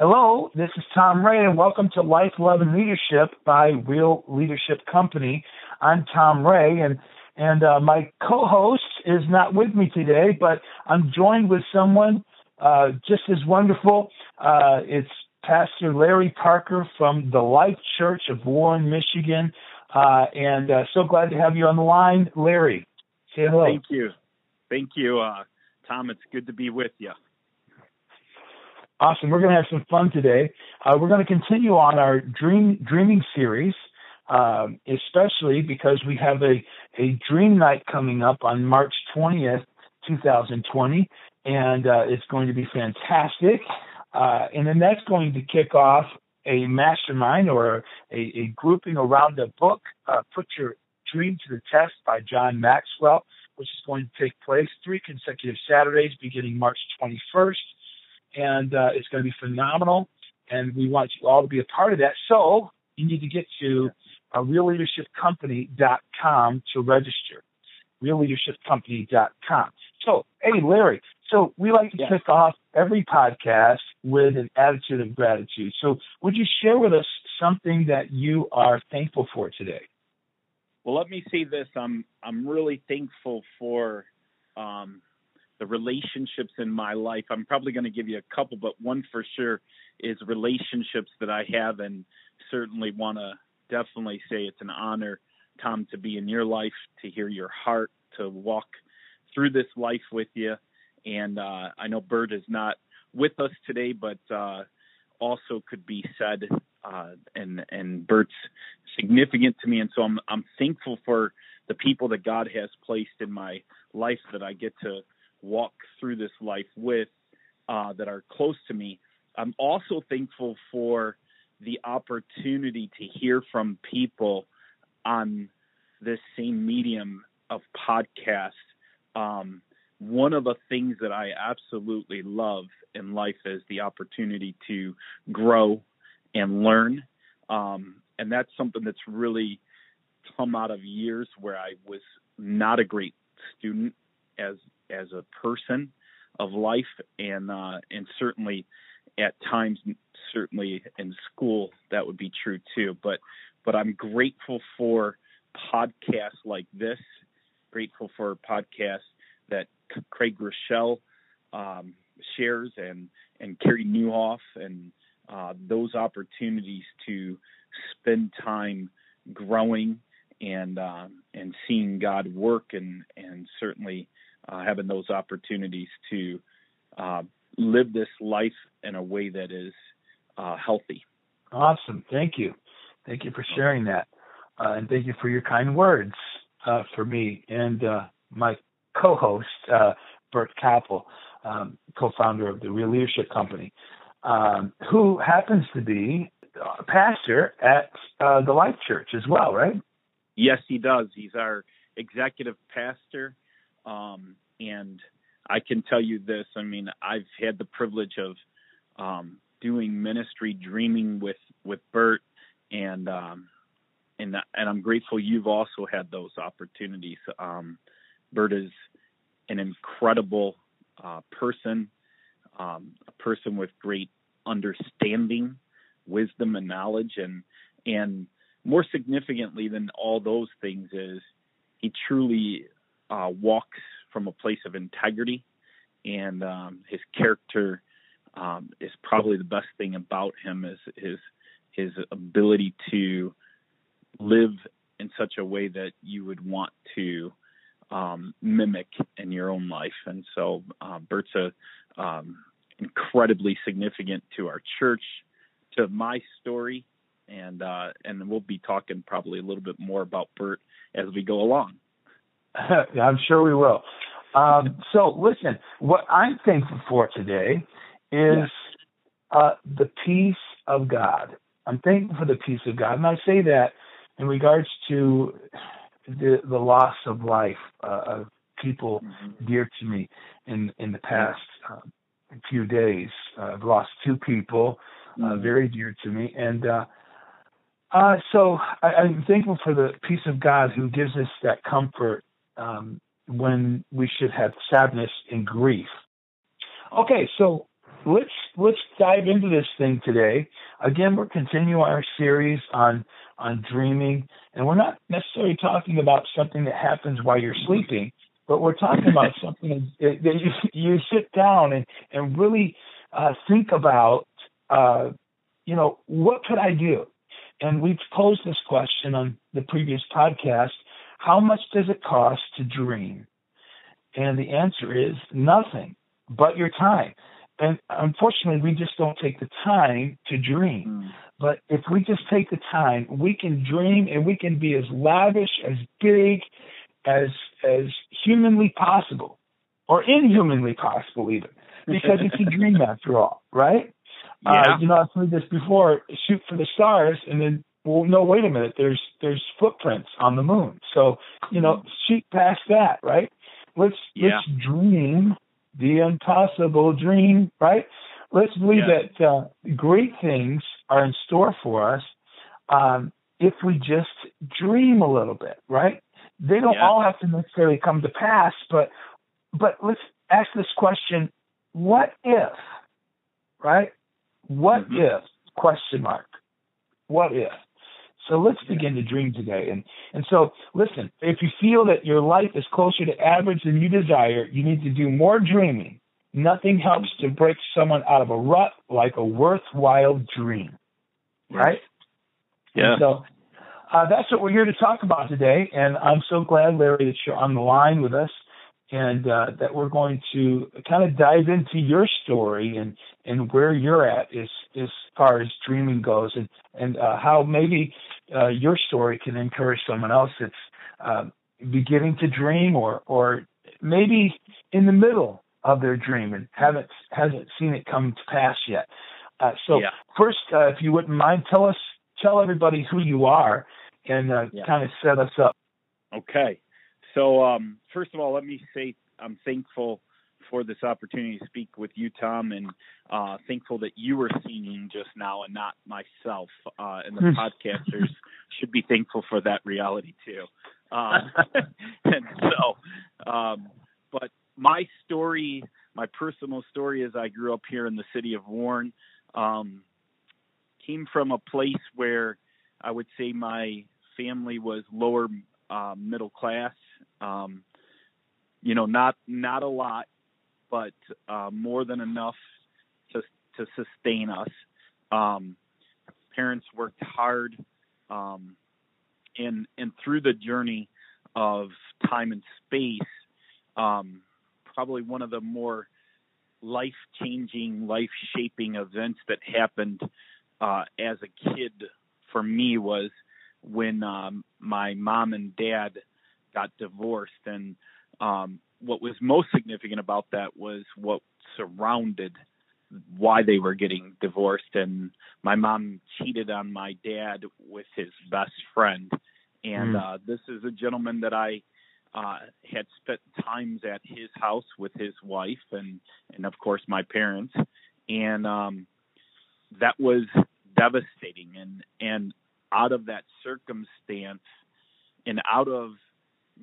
Hello, this is Tom Rea, and welcome to Life, Love, and Leadership by Real Leadership Company. I'm Tom Rea, and and uh, my co-host is not with me today, but I'm joined with someone uh, just as wonderful. Uh, it's Pastor Larry Parker from the Life Church of Warren, Michigan, uh, and uh, so glad to have you on the line, Larry. Say hello. Thank you, thank you, uh, Tom. It's good to be with you. Awesome. We're going to have some fun today. Uh, we're going to continue on our dream dreaming series, um, especially because we have a, a dream night coming up on March 20th, 2020, and uh, it's going to be fantastic. Uh, and then that's going to kick off a mastermind or a, a grouping around a book, uh, Put Your Dream to the Test by John Maxwell, which is going to take place three consecutive Saturdays beginning March 21st and uh, it's going to be phenomenal. And we want you all to be a part of that. So you need to get to uh, realleadershipcompany.com to register. Realleadershipcompany.com. So, hey, Larry. So we like to yeah. kick off every podcast with an attitude of gratitude. So would you share with us something that you are thankful for today? Well, let me say this. I'm I'm really thankful for um, the relationships in my life. I'm probably going to give you a couple, but one for sure is relationships that I have, and certainly want to definitely say it's an honor, Tom, to be in your life, to hear your heart, to walk through this life with you. And uh, I know Bert is not with us today, but uh, also could be said, uh, and and Bert's significant to me, and so I'm I'm thankful for the people that God has placed in my life that I get to walk through this life with uh, that are close to me. I'm also thankful for the opportunity to hear from people on this same medium of podcast. Um, one of the things that I absolutely love in life is the opportunity to grow and learn. Um, and that's something that's really come out of years where I was not a great student as as a person of life, and uh, and certainly at times, certainly in school, that would be true too. But but I'm grateful for podcasts like this. Grateful for podcasts that Craig Groeschel um, shares and and Carey Nieuwhof and uh, those opportunities to spend time growing and uh, and seeing God work and and certainly uh, having those opportunities to uh, live this life in a way that is uh, healthy. Awesome. Thank you. Thank you for sharing that. Uh, and thank you for your kind words uh, for me and uh, my co host, Bert Kappel, um, co founder of the Real Leadership Company, um, who happens to be a pastor at the Life Church as well, right? Yes, he does. He's our executive pastor um, and I can tell you this I mean, I've had the privilege of um, doing ministry, dreaming with, with Bert, and, um, and, and I'm grateful you've also had those opportunities. Um, Bert is an incredible uh, person, um, a person with great understanding, wisdom, and knowledge, and and more significantly than all those things is he truly uh, walks from a place of integrity, and um, his character um, is probably the best thing about him is his his ability to live in such a way that you would want to um, mimic in your own life. And so uh, Bert's a, um, incredibly significant to our church, to my story, and uh, and we'll be talking probably a little bit more about Bert as we go along. I'm sure we will. Um, so listen, what I'm thankful for today is uh, the peace of God. I'm thankful for the peace of God, and I say that in regards to the the loss of life uh, of people mm-hmm. dear to me in in the past uh, few days. Uh, I've lost two people uh, mm-hmm. very dear to me, and uh, uh, so I, I'm thankful for the peace of God who gives us that comfort um, when we should have sadness and grief. Okay, so let's let's dive into this thing today. Again, we're continuing our series on on dreaming, and we're not necessarily talking about something that happens while you're sleeping, but we're talking about something that you you sit down and and really uh, think about. Uh, you know, what could I do? And we've posed this question on the previous podcast. How much does it cost to dream? And the answer is nothing but your time. And unfortunately, we just don't take the time to dream. Mm. But if we just take the time, we can dream and we can be as lavish, as big, as as humanly possible, or inhumanly possible even, because it's a dream after all, right? Uh, yeah. Uh, you know, I've heard this before: shoot for the stars, and then well, no, wait a minute. There's there's footprints on the moon, so you know, shoot past that, right? Let's yeah. let's dream the impossible dream, right? Let's believe yeah. that uh, great things are in store for us um, if we just dream a little bit, right? They don't yeah. all have to necessarily come to pass, but but let's ask this question: What if, right? What mm-hmm. if? Question mark. What if? So let's begin to dream today. And and so listen, if you feel that your life is closer to average than you desire, you need to do more dreaming. Nothing helps to break someone out of a rut like a worthwhile dream. Right? Yeah. And so uh, that's what we're here to talk about today. And I'm so glad, Larry, that you're on the line with us and uh, that we're going to kind of dive into your story and, and where you're at as, as far as dreaming goes and, and uh, how maybe uh, your story can encourage someone else that's uh, beginning to dream or, or maybe in the middle of their dream and haven't hasn't seen it come to pass yet. Uh, so yeah. first, uh, if you wouldn't mind, tell us, tell everybody who you are, and uh, yeah. kind of set us up. Okay. So um, first of all, let me say I'm thankful for this opportunity to speak with you, Tom, and uh, thankful that you were singing just now and not myself. Uh, and the hmm. podcasters should be thankful for that reality too. Um, and so, um, but my story, my personal story, as I grew up here in the city of Warren, um, came from a place where I would say my family was lower uh, middle class. Um, you know, not not a lot, but uh, more than enough to to sustain us. Um, parents worked hard, um, and and through the journey of time and space, um, probably one of the more life changing, life shaping events that happened uh, as a kid for me was when um, my mom and dad got divorced. And um, what was most significant about that was what surrounded why they were getting divorced. And my mom cheated on my dad with his best friend. And mm. uh, this is a gentleman that I uh, had spent times at his house with his wife and, and of course my parents. And um, that was devastating. And, and out of that circumstance and out of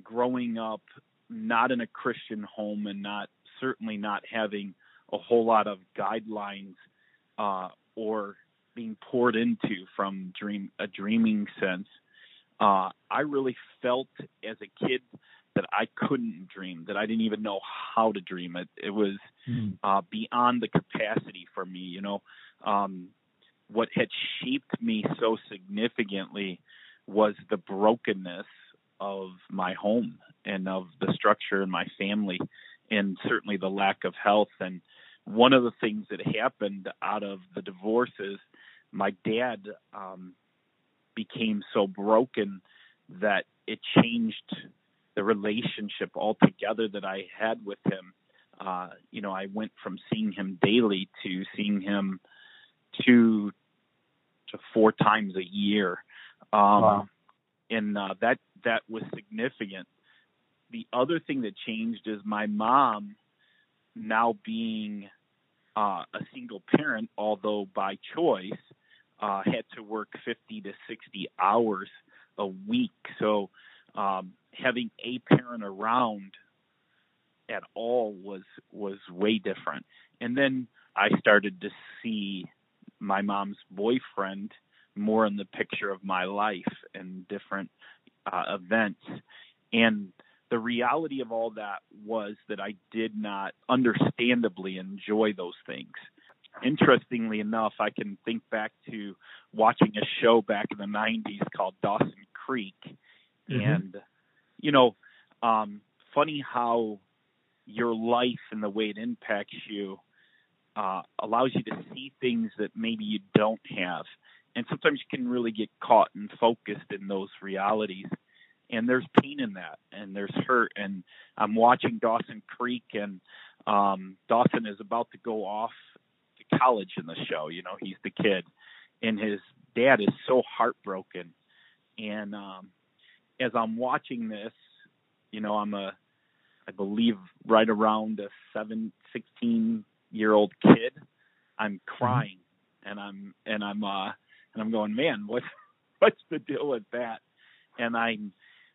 growing up not in a Christian home and not certainly not having a whole lot of guidelines uh, or being poured into from dream a dreaming sense. Uh, I really felt as a kid that I couldn't dream, that I didn't even know how to dream. It it was mm. uh, beyond the capacity for me. You know, um, what had shaped me so significantly was the brokenness of my home and of the structure in my family and certainly the lack of health and one of the things that happened out of the divorces my dad um became so broken that it changed the relationship altogether that I had with him. Uh, you know, I went from seeing him daily to seeing him two to four times a year. Um, wow. And uh, that that was significant. The other thing that changed is my mom now being uh, a single parent, although by choice, uh, had to work 50 to 60 hours a week. So um, having a parent around at all was was way different. And then I started to see my mom's boyfriend more in the picture of my life and different uh, events. And the reality of all that was that I did not understandably enjoy those things. Interestingly enough, I can think back to watching a show back in the 90s called Dawson Creek. Mm-hmm. And, you know, um, funny how your life and the way it impacts you uh, allows you to see things that maybe you don't have. And sometimes you can really get caught and focused in those realities. And there's pain in that, and there's hurt. And I'm watching Dawson Creek, and um, Dawson is about to go off to college in the show. You know, he's the kid, and his dad is so heartbroken. And um, as I'm watching this, you know, I'm a, I believe, right around a seven sixteen year old kid. I'm mm-hmm. crying, and I'm and I'm uh and I'm going, man, what what's the deal with that? And I'm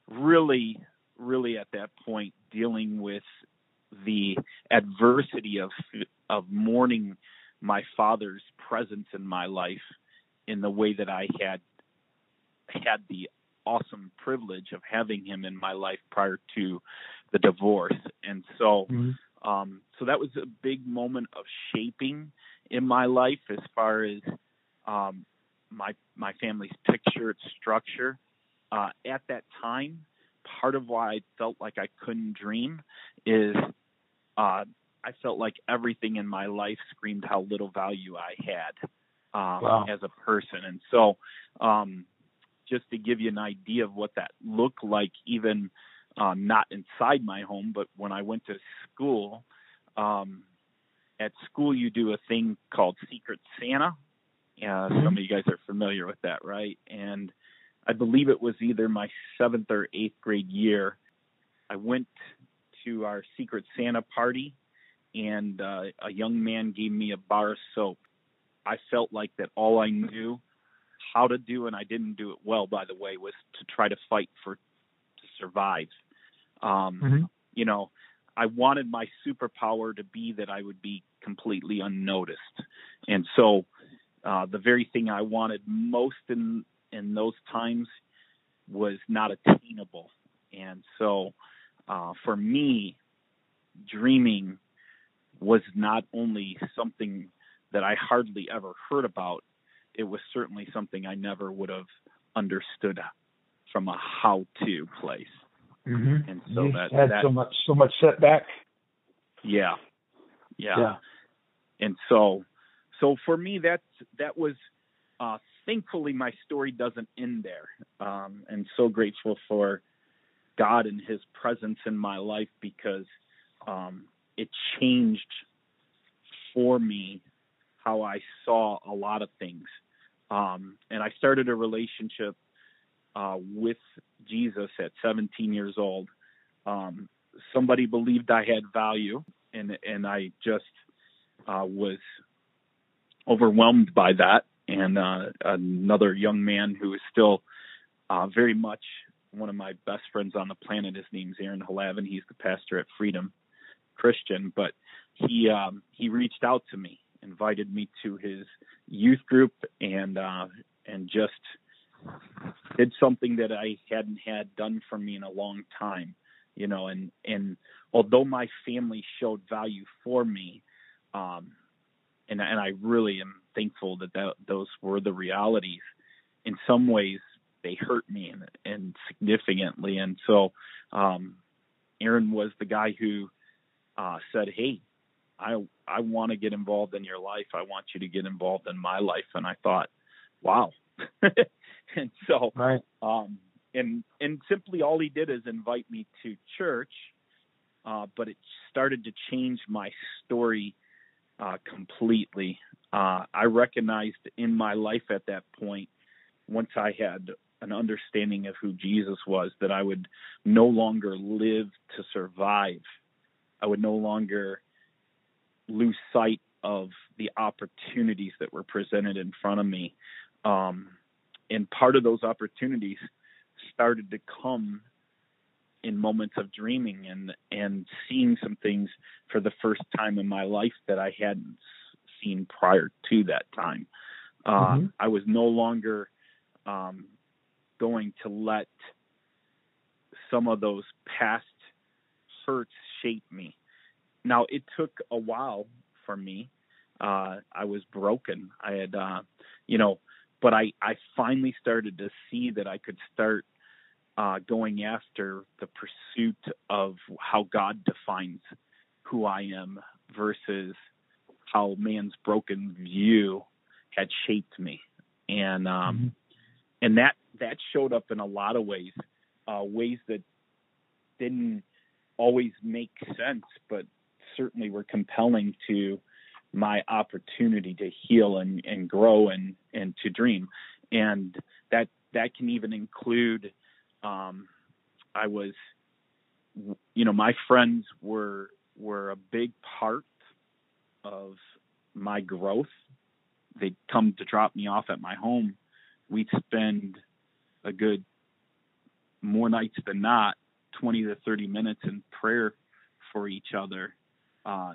really, really at that point dealing with the adversity of of mourning my father's presence in my life in the way that I had had the awesome privilege of having him in my life prior to the divorce. And so mm-hmm. um so that was a big moment of shaping in my life as far as um my my family's picture, its structure. Uh, at that time, part of why I felt like I couldn't dream is uh, I felt like everything in my life screamed how little value I had um, wow. as a person, and so um, just to give you an idea of what that looked like, even um, not inside my home, but when I went to school. Um, at school, you do a thing called Secret Santa, uh, mm-hmm. Some of you guys are familiar with that, right? And I believe it was either my seventh or eighth grade year. I went to our Secret Santa party, and uh, a young man gave me a bar of soap. I felt like that all I knew how to do, and I didn't do it well, by the way, was to try to fight for to survive. Um, mm-hmm. You know, I wanted my superpower to be that I would be completely unnoticed, and so uh, the very thing I wanted most in in those times was not attainable, and so uh, for me, dreaming was not only something that I hardly ever heard about. It was certainly something I never would have understood from a how-to place. Mm-hmm. And so you that had that, so much so much setback. Yeah, yeah, yeah. And so so for me, that's that was uh, thankfully my story doesn't end there, um, and so grateful for God and His presence in my life because um, it changed for me how I saw a lot of things, um, and I started a relationship uh, with Jesus at 17 years old. Um, somebody believed I had value, and and I just uh, was overwhelmed by that. And uh, another young man who is still uh, very much one of my best friends on the planet. His name's Aaron Halavin. He's the pastor at Freedom Christian. But he um, he reached out to me, invited me to his youth group, and uh, and just did something that I hadn't had done for me in a long time. You know, and and although my family showed value for me, um, and and I really am thankful that, that those were the realities. In some ways, they hurt me and, and significantly, and so um, Aaron was the guy who uh, said, "Hey, I I want to get involved in your life. I want you to get involved in my life." And I thought, "Wow." and so, right. um, and and simply all he did is invite me to church, uh, but it started to change my story uh, completely. Uh, I recognized in my life at that point, once I had an understanding of who Jesus was, that I would no longer live to survive. I would no longer lose sight of the opportunities that were presented in front of me. Um, and part of those opportunities started to come in moments of dreaming and and seeing some things for the first time in my life that I hadn't seen prior to that time. Uh, mm-hmm. I was no longer um, going to let some of those past hurts shape me. Now, it took a while for me. Uh, I was broken. I had, uh, you know, but I, I finally started to see that I could start uh, going after the pursuit of how God defines who I am versus how man's broken view had shaped me, and um, mm-hmm. and that that showed up in a lot of ways, uh, ways that didn't always make sense, but certainly were compelling to my opportunity to heal and, and grow and, and to dream. And that that can even include um, I was you know, my friends were were a big part of my growth. They'd come to drop me off at my home. We'd spend a good more nights than not 20 to 30 minutes in prayer for each other uh,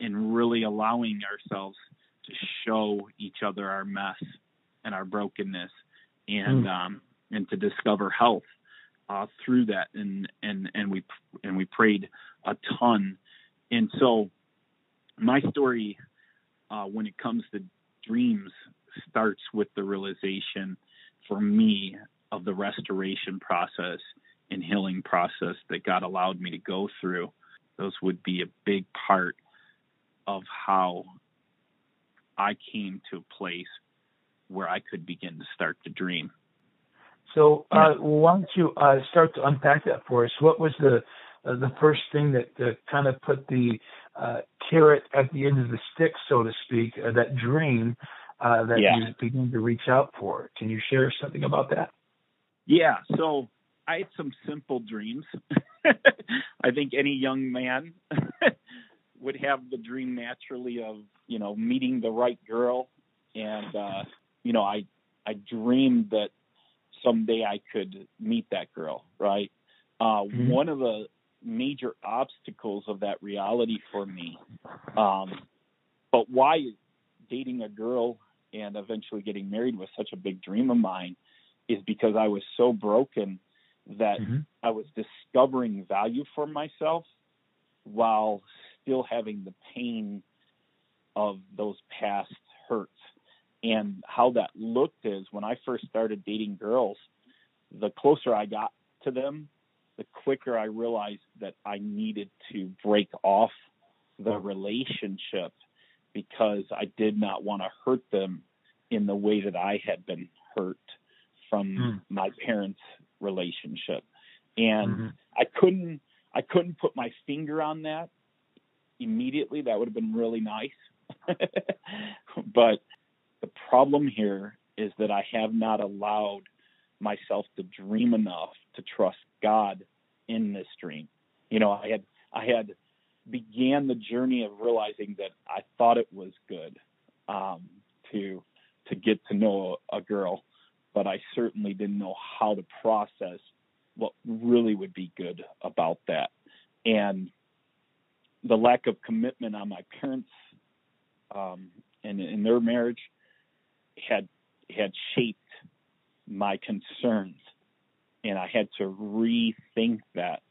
and really allowing ourselves to show each other our mess and our brokenness and mm. um, and to discover health uh, through that and and and we and we prayed a ton and so my story uh, when it comes to dreams starts with the realization for me of the restoration process and healing process that God allowed me to go through. Those would be a big part of how I came to a place where I could begin to start to dream. So, uh, why don't you uh, start to unpack that for us? What was the uh, the first thing that uh, kind of put the uh, carrot at the end of the stick, so to speak, uh, that dream that yeah. you began to reach out for? Can you share something about that? Yeah. So, I had some simple dreams. I think any young man would have the dream naturally of you know meeting the right girl, and uh, you know I I dreamed that someday I could meet that girl, right? Uh, mm-hmm. One of the major obstacles of that reality for me, um, but why dating a girl and eventually getting married was such a big dream of mine, is because I was so broken that mm-hmm. I was discovering value for myself while still having the pain of those past. And how that looked is when I first started dating girls, the closer I got to them, the quicker I realized that I needed to break off the relationship because I did not want to hurt them in the way that I had been hurt from mm. my parents' relationship. And mm-hmm. I couldn't I couldn't put my finger on that immediately. That would have been really nice. but the problem here is that I have not allowed myself to dream enough to trust God in this dream. You know, I had I had began the journey of realizing that I thought it was good um, to to get to know a, girl, but I certainly didn't know how to process what really would be good about that. And the lack of commitment on my parents um, and in their marriage had had shaped my concerns, and I had to rethink that.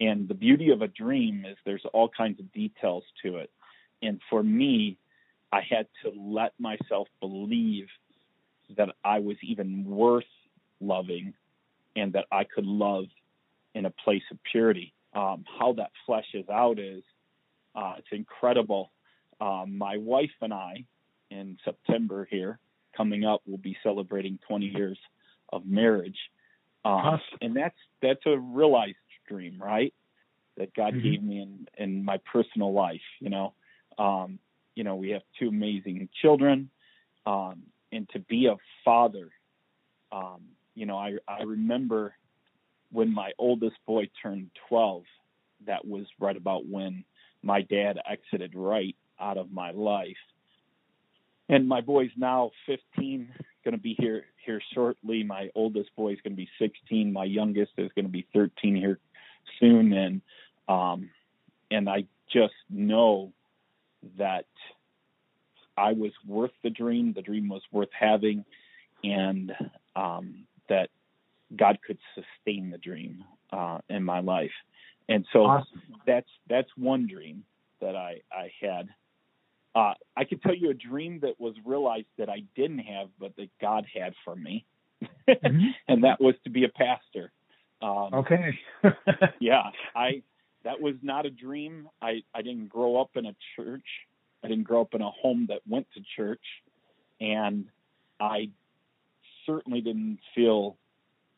And the beauty of a dream is there's all kinds of details to it. And for me, I had to let myself believe that I was even worth loving and that I could love in a place of purity. Um, how that fleshes out is uh, it's incredible. Um, my wife and I, in September here, coming up, we'll be celebrating 20 years of marriage, um, awesome. and that's that's a realized dream, right? That God mm-hmm. gave me in in my personal life. You know, um, you know, we have two amazing children. Um, and to be a father. Um, you know, I I remember when my oldest boy turned 12. That was right about when my dad exited right out of my life. And my boy's now 15, going to be here here shortly. My oldest boy is going to be 16. My youngest is going to be 13 here soon, and um, and I just know that I was worth the dream, the dream was worth having, and um, that God could sustain the dream uh, in my life. And so awesome. that's that's one dream that I I had. Uh, I could tell you a dream that was realized that I didn't have, but that God had for me, mm-hmm. and that was to be a pastor. Um, okay. yeah, I that was not a dream. I I didn't grow up in a church. I didn't grow up in a home that went to church, and I certainly didn't feel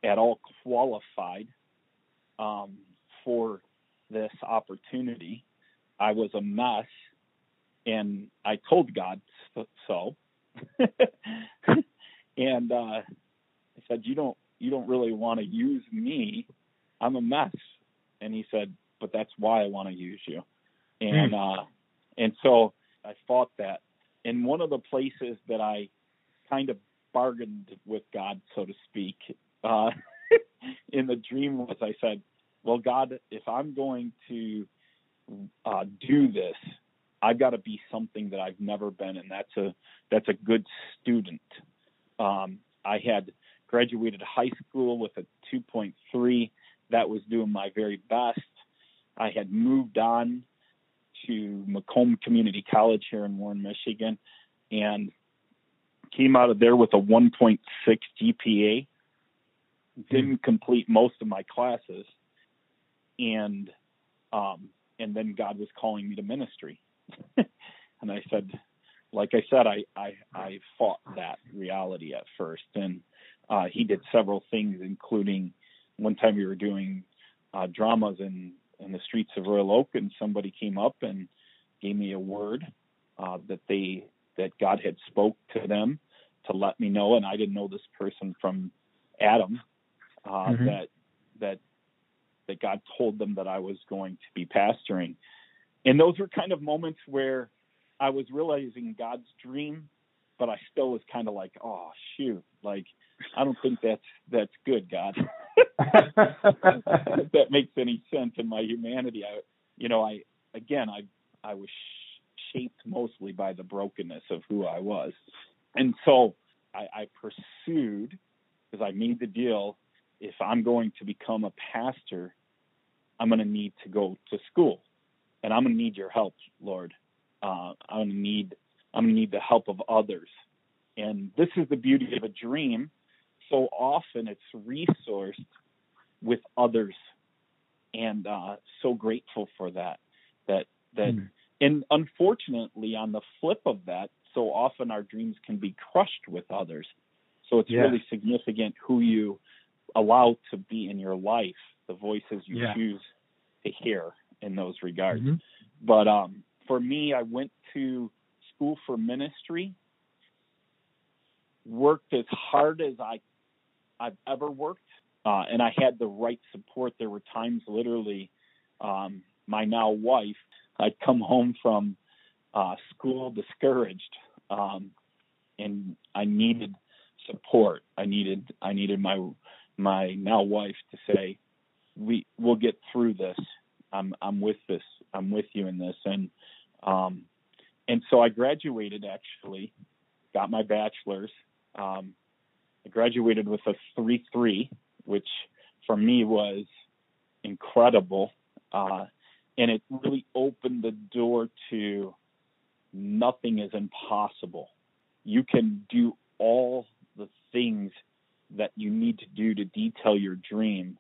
at all qualified um, for this opportunity. I was a mess, and I told God so. and uh, I said, "You don't, you don't really want to use me. I'm a mess." And he said, "But that's why I want to use you." And mm. uh, and so I fought that. And one of the places that I kind of bargained with God, so to speak, uh, in the dream was I said, "Well, God, if I'm going to uh, do this, I've got to be something that I've never been, and that's a that's a good student." Um, I had graduated high school with a 2.3. That was doing my very best. I had moved on to Macomb Community College here in Warren, Michigan, and came out of there with a 1.6 GPA. Didn't complete most of my classes, and um, and then God was calling me to ministry, and I said, like I said, I I, I fought that reality at first, and uh, he did several things, including one time we were doing uh, dramas in in the streets of Royal Oak, and somebody came up and gave me a word uh, that they that God had spoke to them to let me know, and I didn't know this person from Adam uh, mm-hmm. that that that God told them that I was going to be pastoring, and those were kind of moments where I was realizing God's dream, but I still was kind of like, oh shoot, like I don't think that's that's good, God. if that makes any sense in my humanity, I, you know, I again, I I was shaped mostly by the brokenness of who I was, and so I, I pursued because I made the deal. If I'm going to become a pastor, I'm going to need to go to school, and I'm going to need your help, Lord. Uh, I'm going to need I'm going to need the help of others, and this is the beauty of a dream so often it's resourced with others, and uh, so grateful for that. That that, mm. and unfortunately, on the flip of that, so often our dreams can be crushed with others. So it's yeah. really significant who you allow to be in your life, the voices you yeah. choose to hear in those regards. Mm-hmm. But um, for me, I went to school for ministry, worked as hard as I I've ever worked, uh, and I had the right support. There were times, literally, um, my now wife, I'd come home from uh, school discouraged, um, and I needed support. I needed I needed my my now wife to say, "We we'll get through this. I'm I'm with this. I'm with you in this." And um, and so I graduated actually, got my bachelor's. Um, I graduated with a three three, which for me was incredible. Uh, and it really opened the door to nothing is impossible. You can do all the things that you need to do to detail your dream.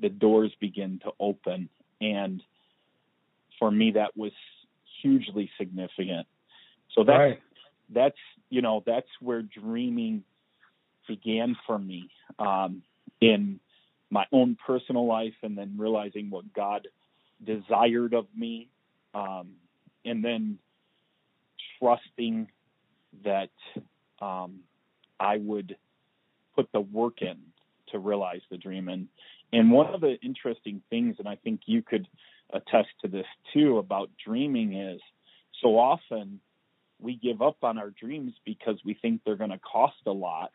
The doors begin to open. And for me, that was hugely significant. So that's, right. that's, you know, that's where dreaming began for me um, in my own personal life and then realizing what God desired of me um, and then trusting that um, I would put the work in to realize the dream. And, and one of the interesting things, and I think you could attest to this too about dreaming, is so often we give up on our dreams because we think they're going to cost a lot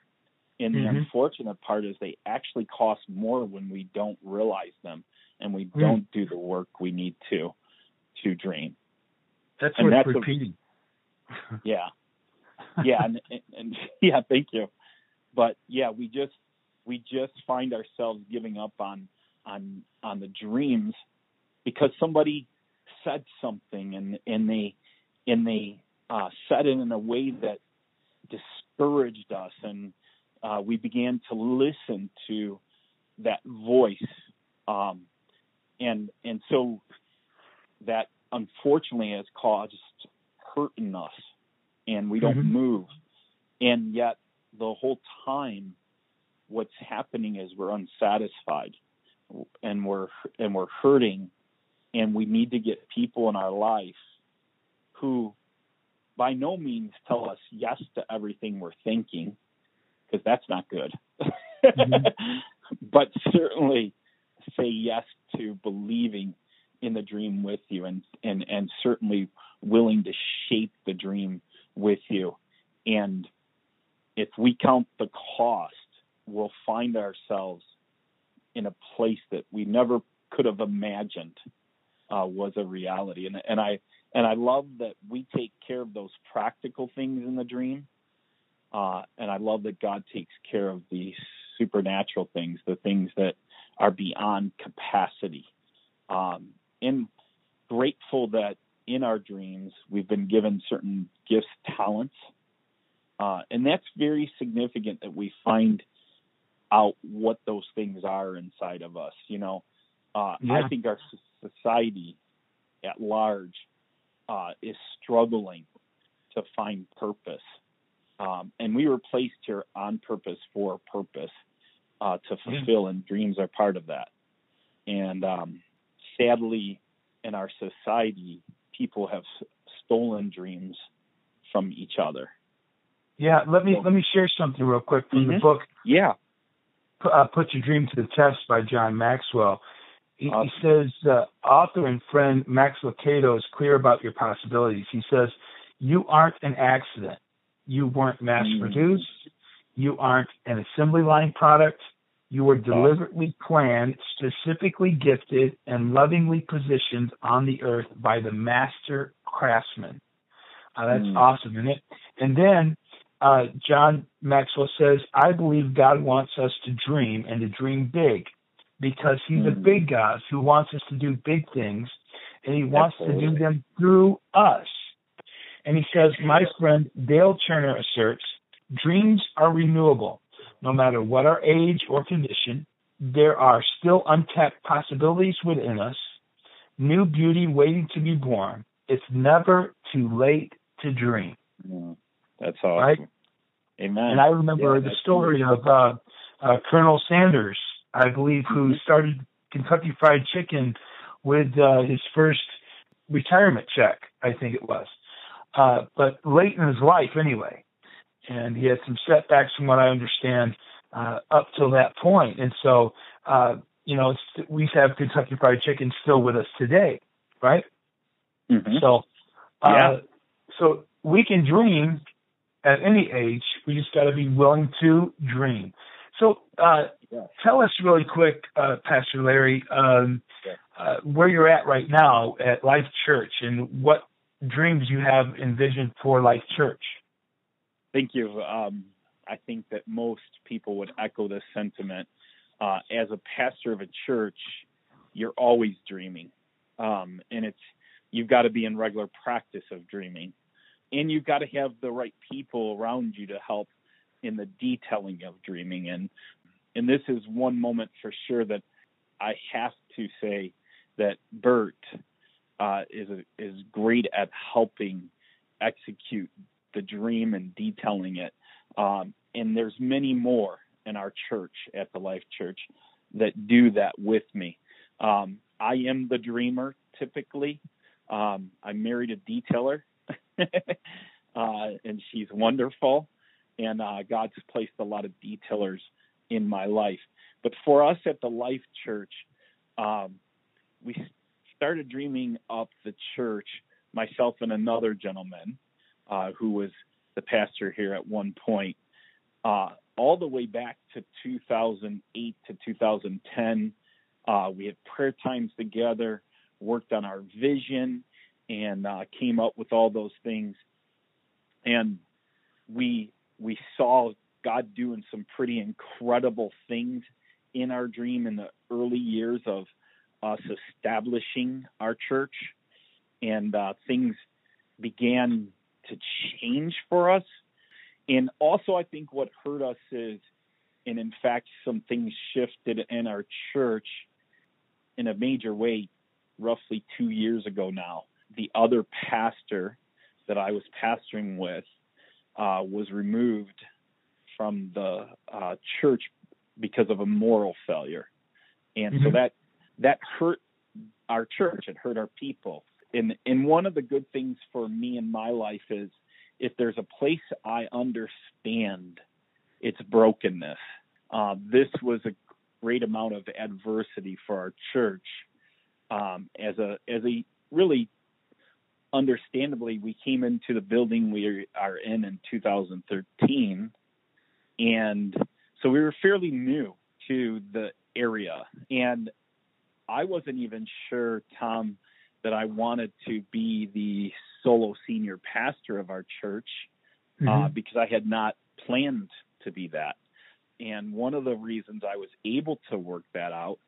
and mm-hmm. the unfortunate part is they actually cost more when we don't realize them and we mm. don't do the work we need to to dream. That's and worth that's repeating. A, yeah, yeah, and, and, and yeah, thank you. But yeah, we just we just find ourselves giving up on on on the dreams because somebody said something and and they and they uh, said it in a way that discouraged us. And uh, we began to listen to that voice. Um, and and so that unfortunately has caused hurt in us and we don't mm-hmm. move. And yet the whole time what's happening is we're unsatisfied and we're and we're hurting and we need to get people in our life who by no means tell us yes to everything we're thinking because that's not good mm-hmm. but certainly say yes to believing in the dream with you and and and certainly willing to shape the dream with you and if we count the cost we'll find ourselves in a place that we never could have imagined uh, was a reality. And, and I and I love that we take care of those practical things in the dream, uh, and I love that God takes care of the supernatural things, the things that are beyond capacity. Um, and grateful that in our dreams we've been given certain gifts, talents, uh, and that's very significant that we find out what those things are inside of us. You know, uh, yeah. I think our society at large uh, is struggling to find purpose. Um, and we were placed here on purpose for a purpose uh, to fulfill, yeah. and dreams are part of that. And um, sadly, in our society, people have stolen dreams from each other. Yeah, let me let me share something real quick from mm-hmm. the book. Yeah, uh, Put Your Dream to the Test by John Maxwell. He, awesome. he says, uh, author and friend Max Lucado is clear about your possibilities. He says, you aren't an accident. You weren't mass mm. produced. You aren't an assembly line product. You were deliberately planned, specifically gifted, and lovingly positioned on the earth by the master craftsman. Uh, that's mm. awesome, isn't it? And then uh, John Maxwell says, I believe God wants us to dream and to dream big because he's mm. a hmm. big God who wants us to do big things and he wants Absolutely. to do them through us. And he says, My friend Dale Turner asserts, dreams are renewable. No matter what our age or condition, there are still untapped possibilities within us, new beauty waiting to be born. It's never too late to dream. Mm. That's awesome. Right? Amen. And I remember yeah, the story of uh, uh, Colonel Sanders, I believe, who mm-hmm. started Kentucky Fried Chicken with uh, his first retirement check, I think it was. Uh, but late in his life, anyway. And he had some setbacks, from what I understand, uh, up till that point. And so, uh, you know, we have Kentucky Fried Chicken still with us today, right? Mm-hmm. So, uh, yeah. so we can dream at any age. We just got to be willing to dream. So, uh, yeah. tell us really quick, uh, Pastor Larry, um, yeah. uh, where you're at right now at Life Church and what dreams you have envisioned for Life Church. Thank you. Um, I think that most people would echo this sentiment. Uh, as a pastor of a church, you're always dreaming, um, and it's you've got to be in regular practice of dreaming and you've got to have the right people around you to help in the detailing of dreaming and and this is one moment for sure that I have to say that Bert uh, is a, is great at helping execute the dream and detailing it. Um, and there's many more in our church at the Life Church that do that with me. Um, I am the dreamer typically. Um, I married a detailer, and she's wonderful. And uh, God's placed a lot of detailers in my life. But for us at the Life Church, um, we started dreaming up the church, myself and another gentleman uh, who was the pastor here at one point, uh, all the way back to 2008 to 2010. Uh, we had prayer times together, worked on our vision, and uh, came up with all those things. And we we saw God doing some pretty incredible things in our dream in the early years of us establishing our church, and uh, things began to change for us. And also, I think what hurt us is, and in fact, some things shifted in our church in a major way roughly two years ago now. The other pastor that I was pastoring with uh, was removed from the uh, church because of a moral failure, and mm-hmm. so that that hurt our church. It hurt our people. And and one of the good things for me in my life is if there's a place I understand its brokenness. Uh, this was a great amount of adversity for our church um, as a as a really understandably we came into the building we are in in 2013 and so we were fairly new to the area and i wasn't even sure tom that i wanted to be the solo senior pastor of our church uh, mm-hmm. uh, because i had not planned to be that and one of the reasons i was able to work that out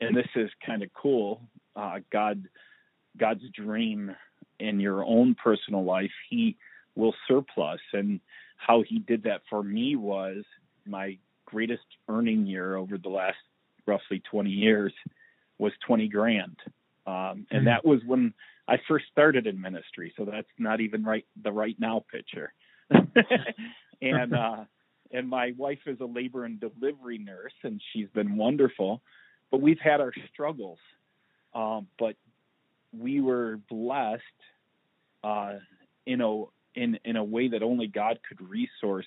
and this is kind of cool uh, god god's dream in your own personal life, he will surplus. And how he did that for me was my greatest earning year over the last roughly 20 years was 20 grand. Um, and mm-hmm. that was when I first started in ministry. So that's not even right, the right now picture. and, uh, and my wife is a labor and delivery nurse and she's been wonderful, but we've had our struggles. Um, but we were blessed uh, in a in in a way that only God could resource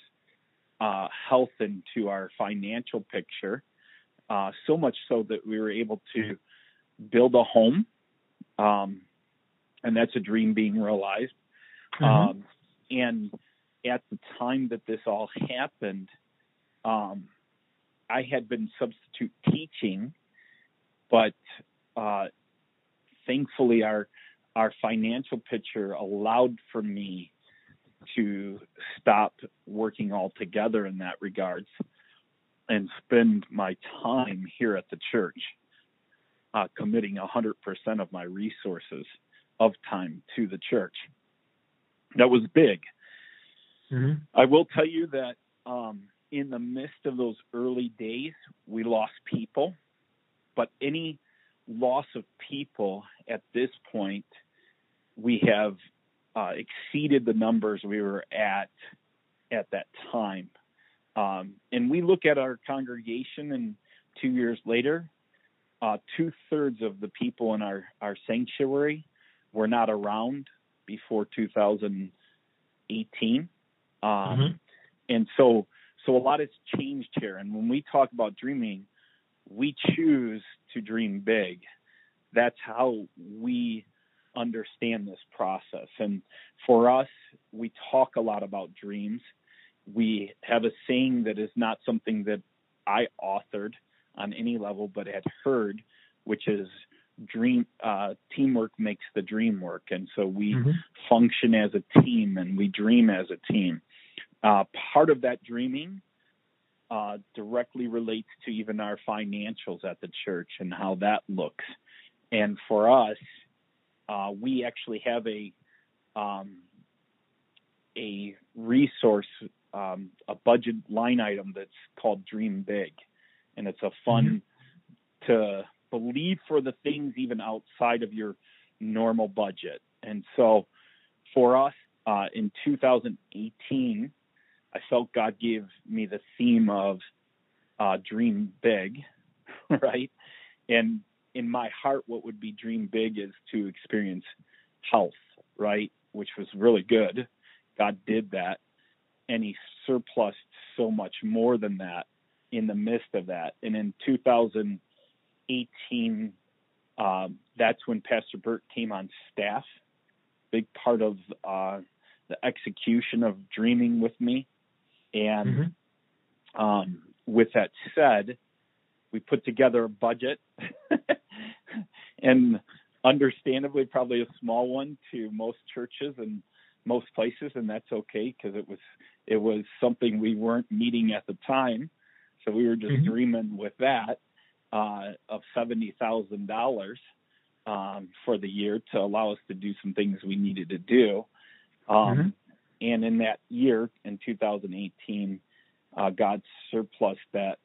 uh, health into our financial picture. Uh, so much so that we were able to build a home, um, and that's a dream being realized. Mm-hmm. Um, and at the time that this all happened, um, I had been substitute teaching, but uh, thankfully our our financial picture allowed for me to stop working altogether in that regards and spend my time here at the church, uh, committing 100% of my resources of time to the church. That was big. Mm-hmm. I will tell you that um, in the midst of those early days, we lost people, but any loss of people at this point, we have uh, exceeded the numbers we were at at that time. Um, and we look at our congregation, and two years later, uh, two thirds of the people in our, our sanctuary were not around before 2018. Um, mm-hmm. And so, so a lot has changed here. And when we talk about dreaming, we choose to dream big. That's how we understand this process. And for us, we talk a lot about dreams. We have a saying that is not something that I authored on any level, but had heard, which is dream uh, teamwork makes the dream work. And so we mm-hmm. function as a team and we dream as a team. Uh, part of that dreaming uh, directly relates to even our financials at the church and how that looks. And for us, uh, we actually have a um, a resource, um, a budget line item that's called Dream Big, and it's a fun mm-hmm. to believe for the things even outside of your normal budget. And so, for us uh, in 2018, I felt God gave me the theme of uh, dream big, right? And in my heart, what would be dream big is to experience health, right? Which was really good. God did that. And he surplused so much more than that in the midst of that. And in 2018, um, that's when Pastor Bert came on staff. Big part of uh, the execution of dreaming with me. And mm-hmm. um, with that said, we put together a budget and understandably probably a small one to most churches and most places and that's okay because it was it was something we weren't meeting at the time, so we were just mm-hmm. dreaming with that uh, of seventy thousand dollars um, for the year to allow us to do some things we needed to do. Um, mm-hmm. And in that year, in 2018, uh, God surplus that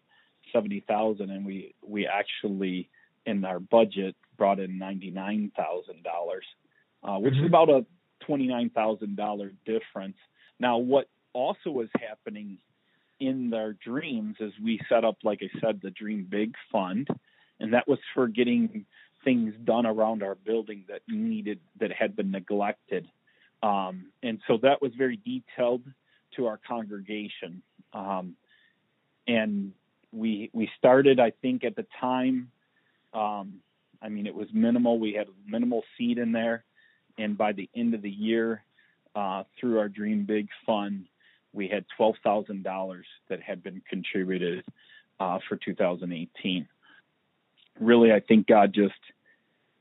seventy thousand, and we we actually in our budget brought in ninety nine thousand uh, dollars, which mm-hmm. is about a twenty nine thousand dollar difference. Now, what also was happening in our dreams is we set up, like I said, the Dream Big Fund, and that was for getting things done around our building that needed that had been neglected. Um, and so that was very detailed to our congregation. Um, and we we started, I think, at the time. Um, I mean, it was minimal. We had minimal seed in there, and by the end of the year, uh, through our Dream Big Fund, we had twelve thousand dollars that had been contributed uh, for 2018. Really, I think God just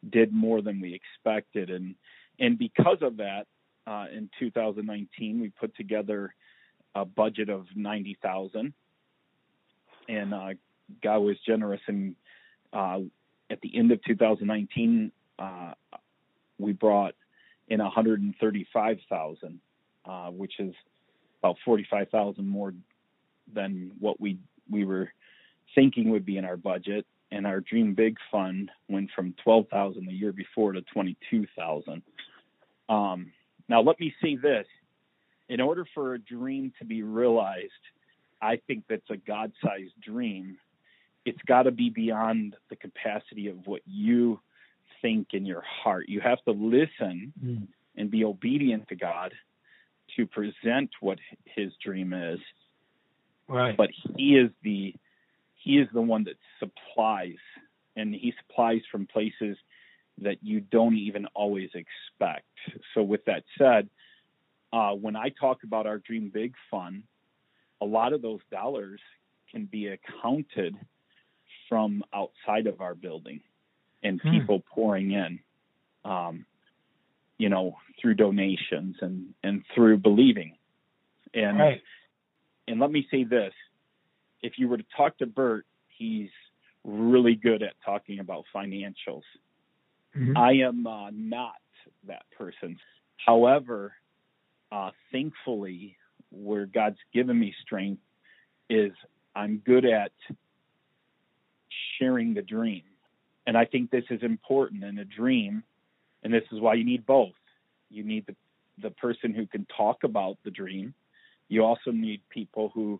did more than we expected, and and because of that, uh, in 2019 we put together a budget of ninety thousand and uh, God was generous. And uh, at the end of 2019, uh, we brought in 135,000, uh, which is about 45,000 more than what we we were thinking would be in our budget. And our Dream Big fund went from 12,000 the year before to 22,000. Um, now, let me say this: in order for a dream to be realized, I think that's a God sized dream. It's got to be beyond the capacity of what you think in your heart. You have to listen mm. and be obedient to God to present what his dream is. Right. But he is the he is the one that supplies and he supplies from places that you don't even always expect. So with that said, uh, when I talk about our Dream Big Fund, a lot of those dollars can be accounted from outside of our building and hmm. people pouring in, um, you know, through donations and, and through believing. And, right. and let me say this, if you were to talk to Bert, he's really good at talking about financials. Mm-hmm. I am uh, not that person. However, uh, thankfully, where God's given me strength is I'm good at sharing the dream. And I think this is important in a dream. And this is why you need both. You need the, the person who can talk about the dream. You also need people who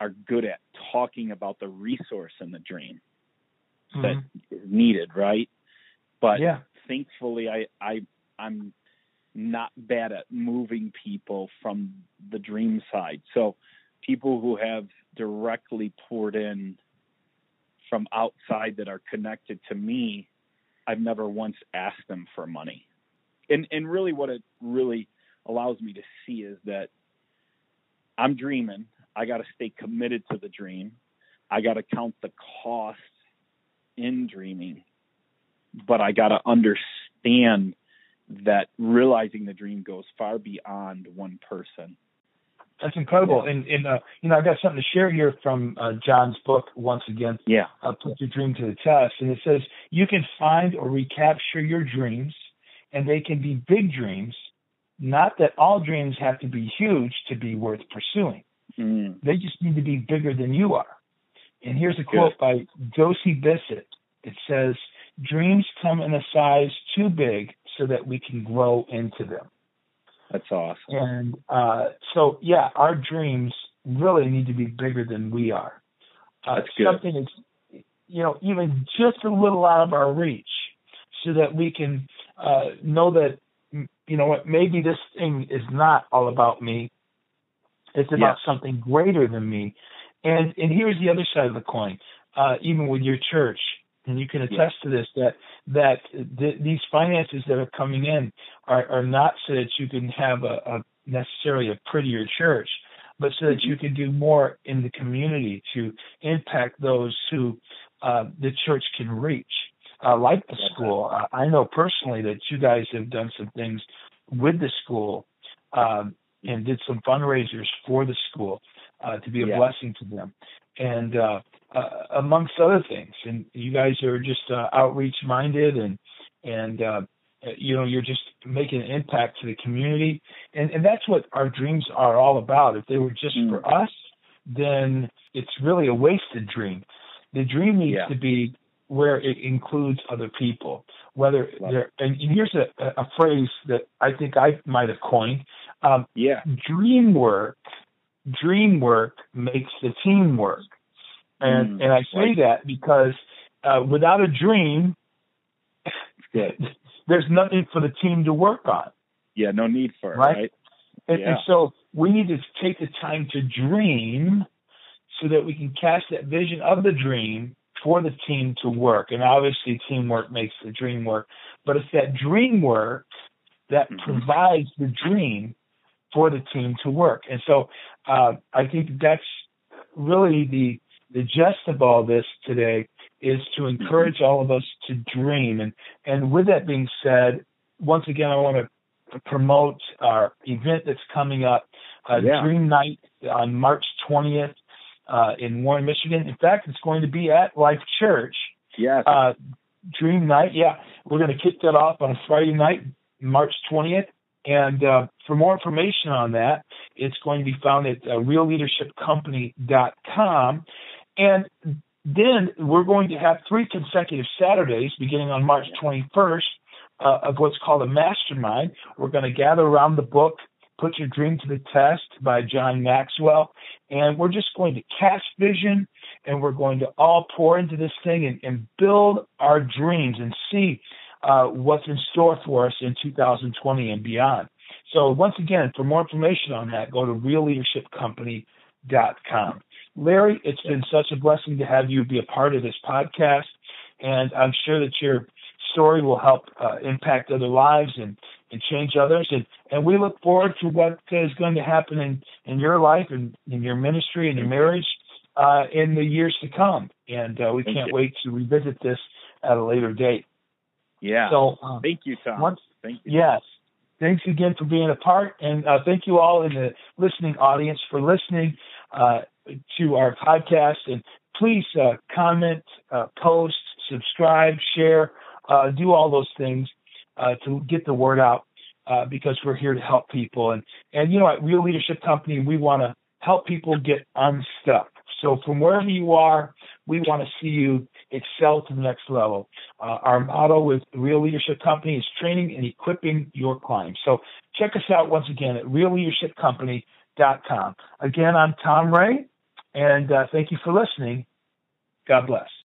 are good at talking about the resource in the dream mm-hmm. that is needed, right? But yeah. thankfully I, I I'm not bad at moving people from the dream side. So people who have directly poured in from outside that are connected to me, I've never once asked them for money. And and really what it really allows me to see is that I'm dreaming. I got to stay committed to the dream. I got to count the cost in dreaming. But I got to understand that realizing the dream goes far beyond one person. That's incredible, and and uh, you know I've got something to share here from uh, John's book once again. Yeah, uh, put your dream to the test, and it says you can find or recapture your dreams, and they can be big dreams. Not that all dreams have to be huge to be worth pursuing. Mm. They just need to be bigger than you are. And here's a quote Good. by Josie Bissett. It says, "Dreams come in a size too big so that we can grow into them. That's awesome. And uh, so, yeah, our dreams really need to be bigger than we are. Uh, That's good. Something is, you know, even just a little out of our reach, so that we can uh, know that, you know what, maybe this thing is not all about me. It's about something greater than me. And and here's the other side of the coin. Uh, even with your church, and you can attest to this that that th- these finances that are coming in are, are not so that you can have a, a necessarily a prettier church, but so that you mm-hmm. can do more in the community to impact those who uh, the church can reach. Uh, like the school, uh, I know personally that you guys have done some things with the school um, and did some fundraisers for the school uh, to be a Yeah. blessing to them, and uh, amongst other things. And you guys are just uh, outreach minded, and and uh, you know you're just making an impact to the community, and and that's what our dreams are all about. If they were just Mm. for us, then it's really a wasted dream. The dream needs Yeah. to be where it includes other people. Whether Love there, and here's a, a phrase that I think I might have coined: um, Yeah. dream work, dream work makes the team work. And Mm, and I say right. that because uh, without a dream, there's nothing for the team to work on. Yeah. No need for it. Right. Right. And, Yeah. and so we need to take the time to dream so that we can cast that vision of the dream for the team to work. And obviously, teamwork makes the dream work. But it's that dream work that Mhm. provides the dream for the team to work. And so uh, I think that's really the the gist of all this today is to encourage all of us to dream. And and with that being said, once again, I want to promote our event that's coming up, uh, Yeah. Dream Night on March 20th uh, in Warren, Michigan. In fact, it's going to be at Life Church. Yes. Uh, Dream Night, yeah, we're going to kick that off on Friday night, March 20th. And uh, for more information on that, it's going to be found at uh, realleadershipcompany.com. And then we're going to have three consecutive Saturdays beginning on March 21st uh, of what's called a mastermind. We're going to gather around the book, Put Your Dream to the Test by John Maxwell. And we're just going to cast vision and we're going to all pour into this thing and, and build our dreams and see uh, what's in store for us in 2020 and beyond. So once again, for more information on that, go to realleadershipcompany.com. Larry, it's been such a blessing to have you be a part of this podcast, and I'm sure that your story will help uh, impact other lives and, and change others. And, and we look forward to what is going to happen in, in your life and in your ministry and your marriage uh, in the years to come. And uh, we Thank can't you. wait to revisit this at a later date. yeah. So, um, Thank you, Tom. once, Thank you. yes. Thanks again for being a part, and uh, thank you all in the listening audience for listening to our podcast. And please uh, comment, uh, post, subscribe, share, uh, do all those things uh, to get the word out uh, because we're here to help people. And and you know, at Real Leadership Company, we want to help people get unstuck. So from wherever you are, we want to see you excel to the next level. Uh, our motto with Real Leadership Company is training and equipping your clients. So check us out once again at realleadershipcompany.com. Again, I'm Tom Rea, and uh, thank you for listening. God bless.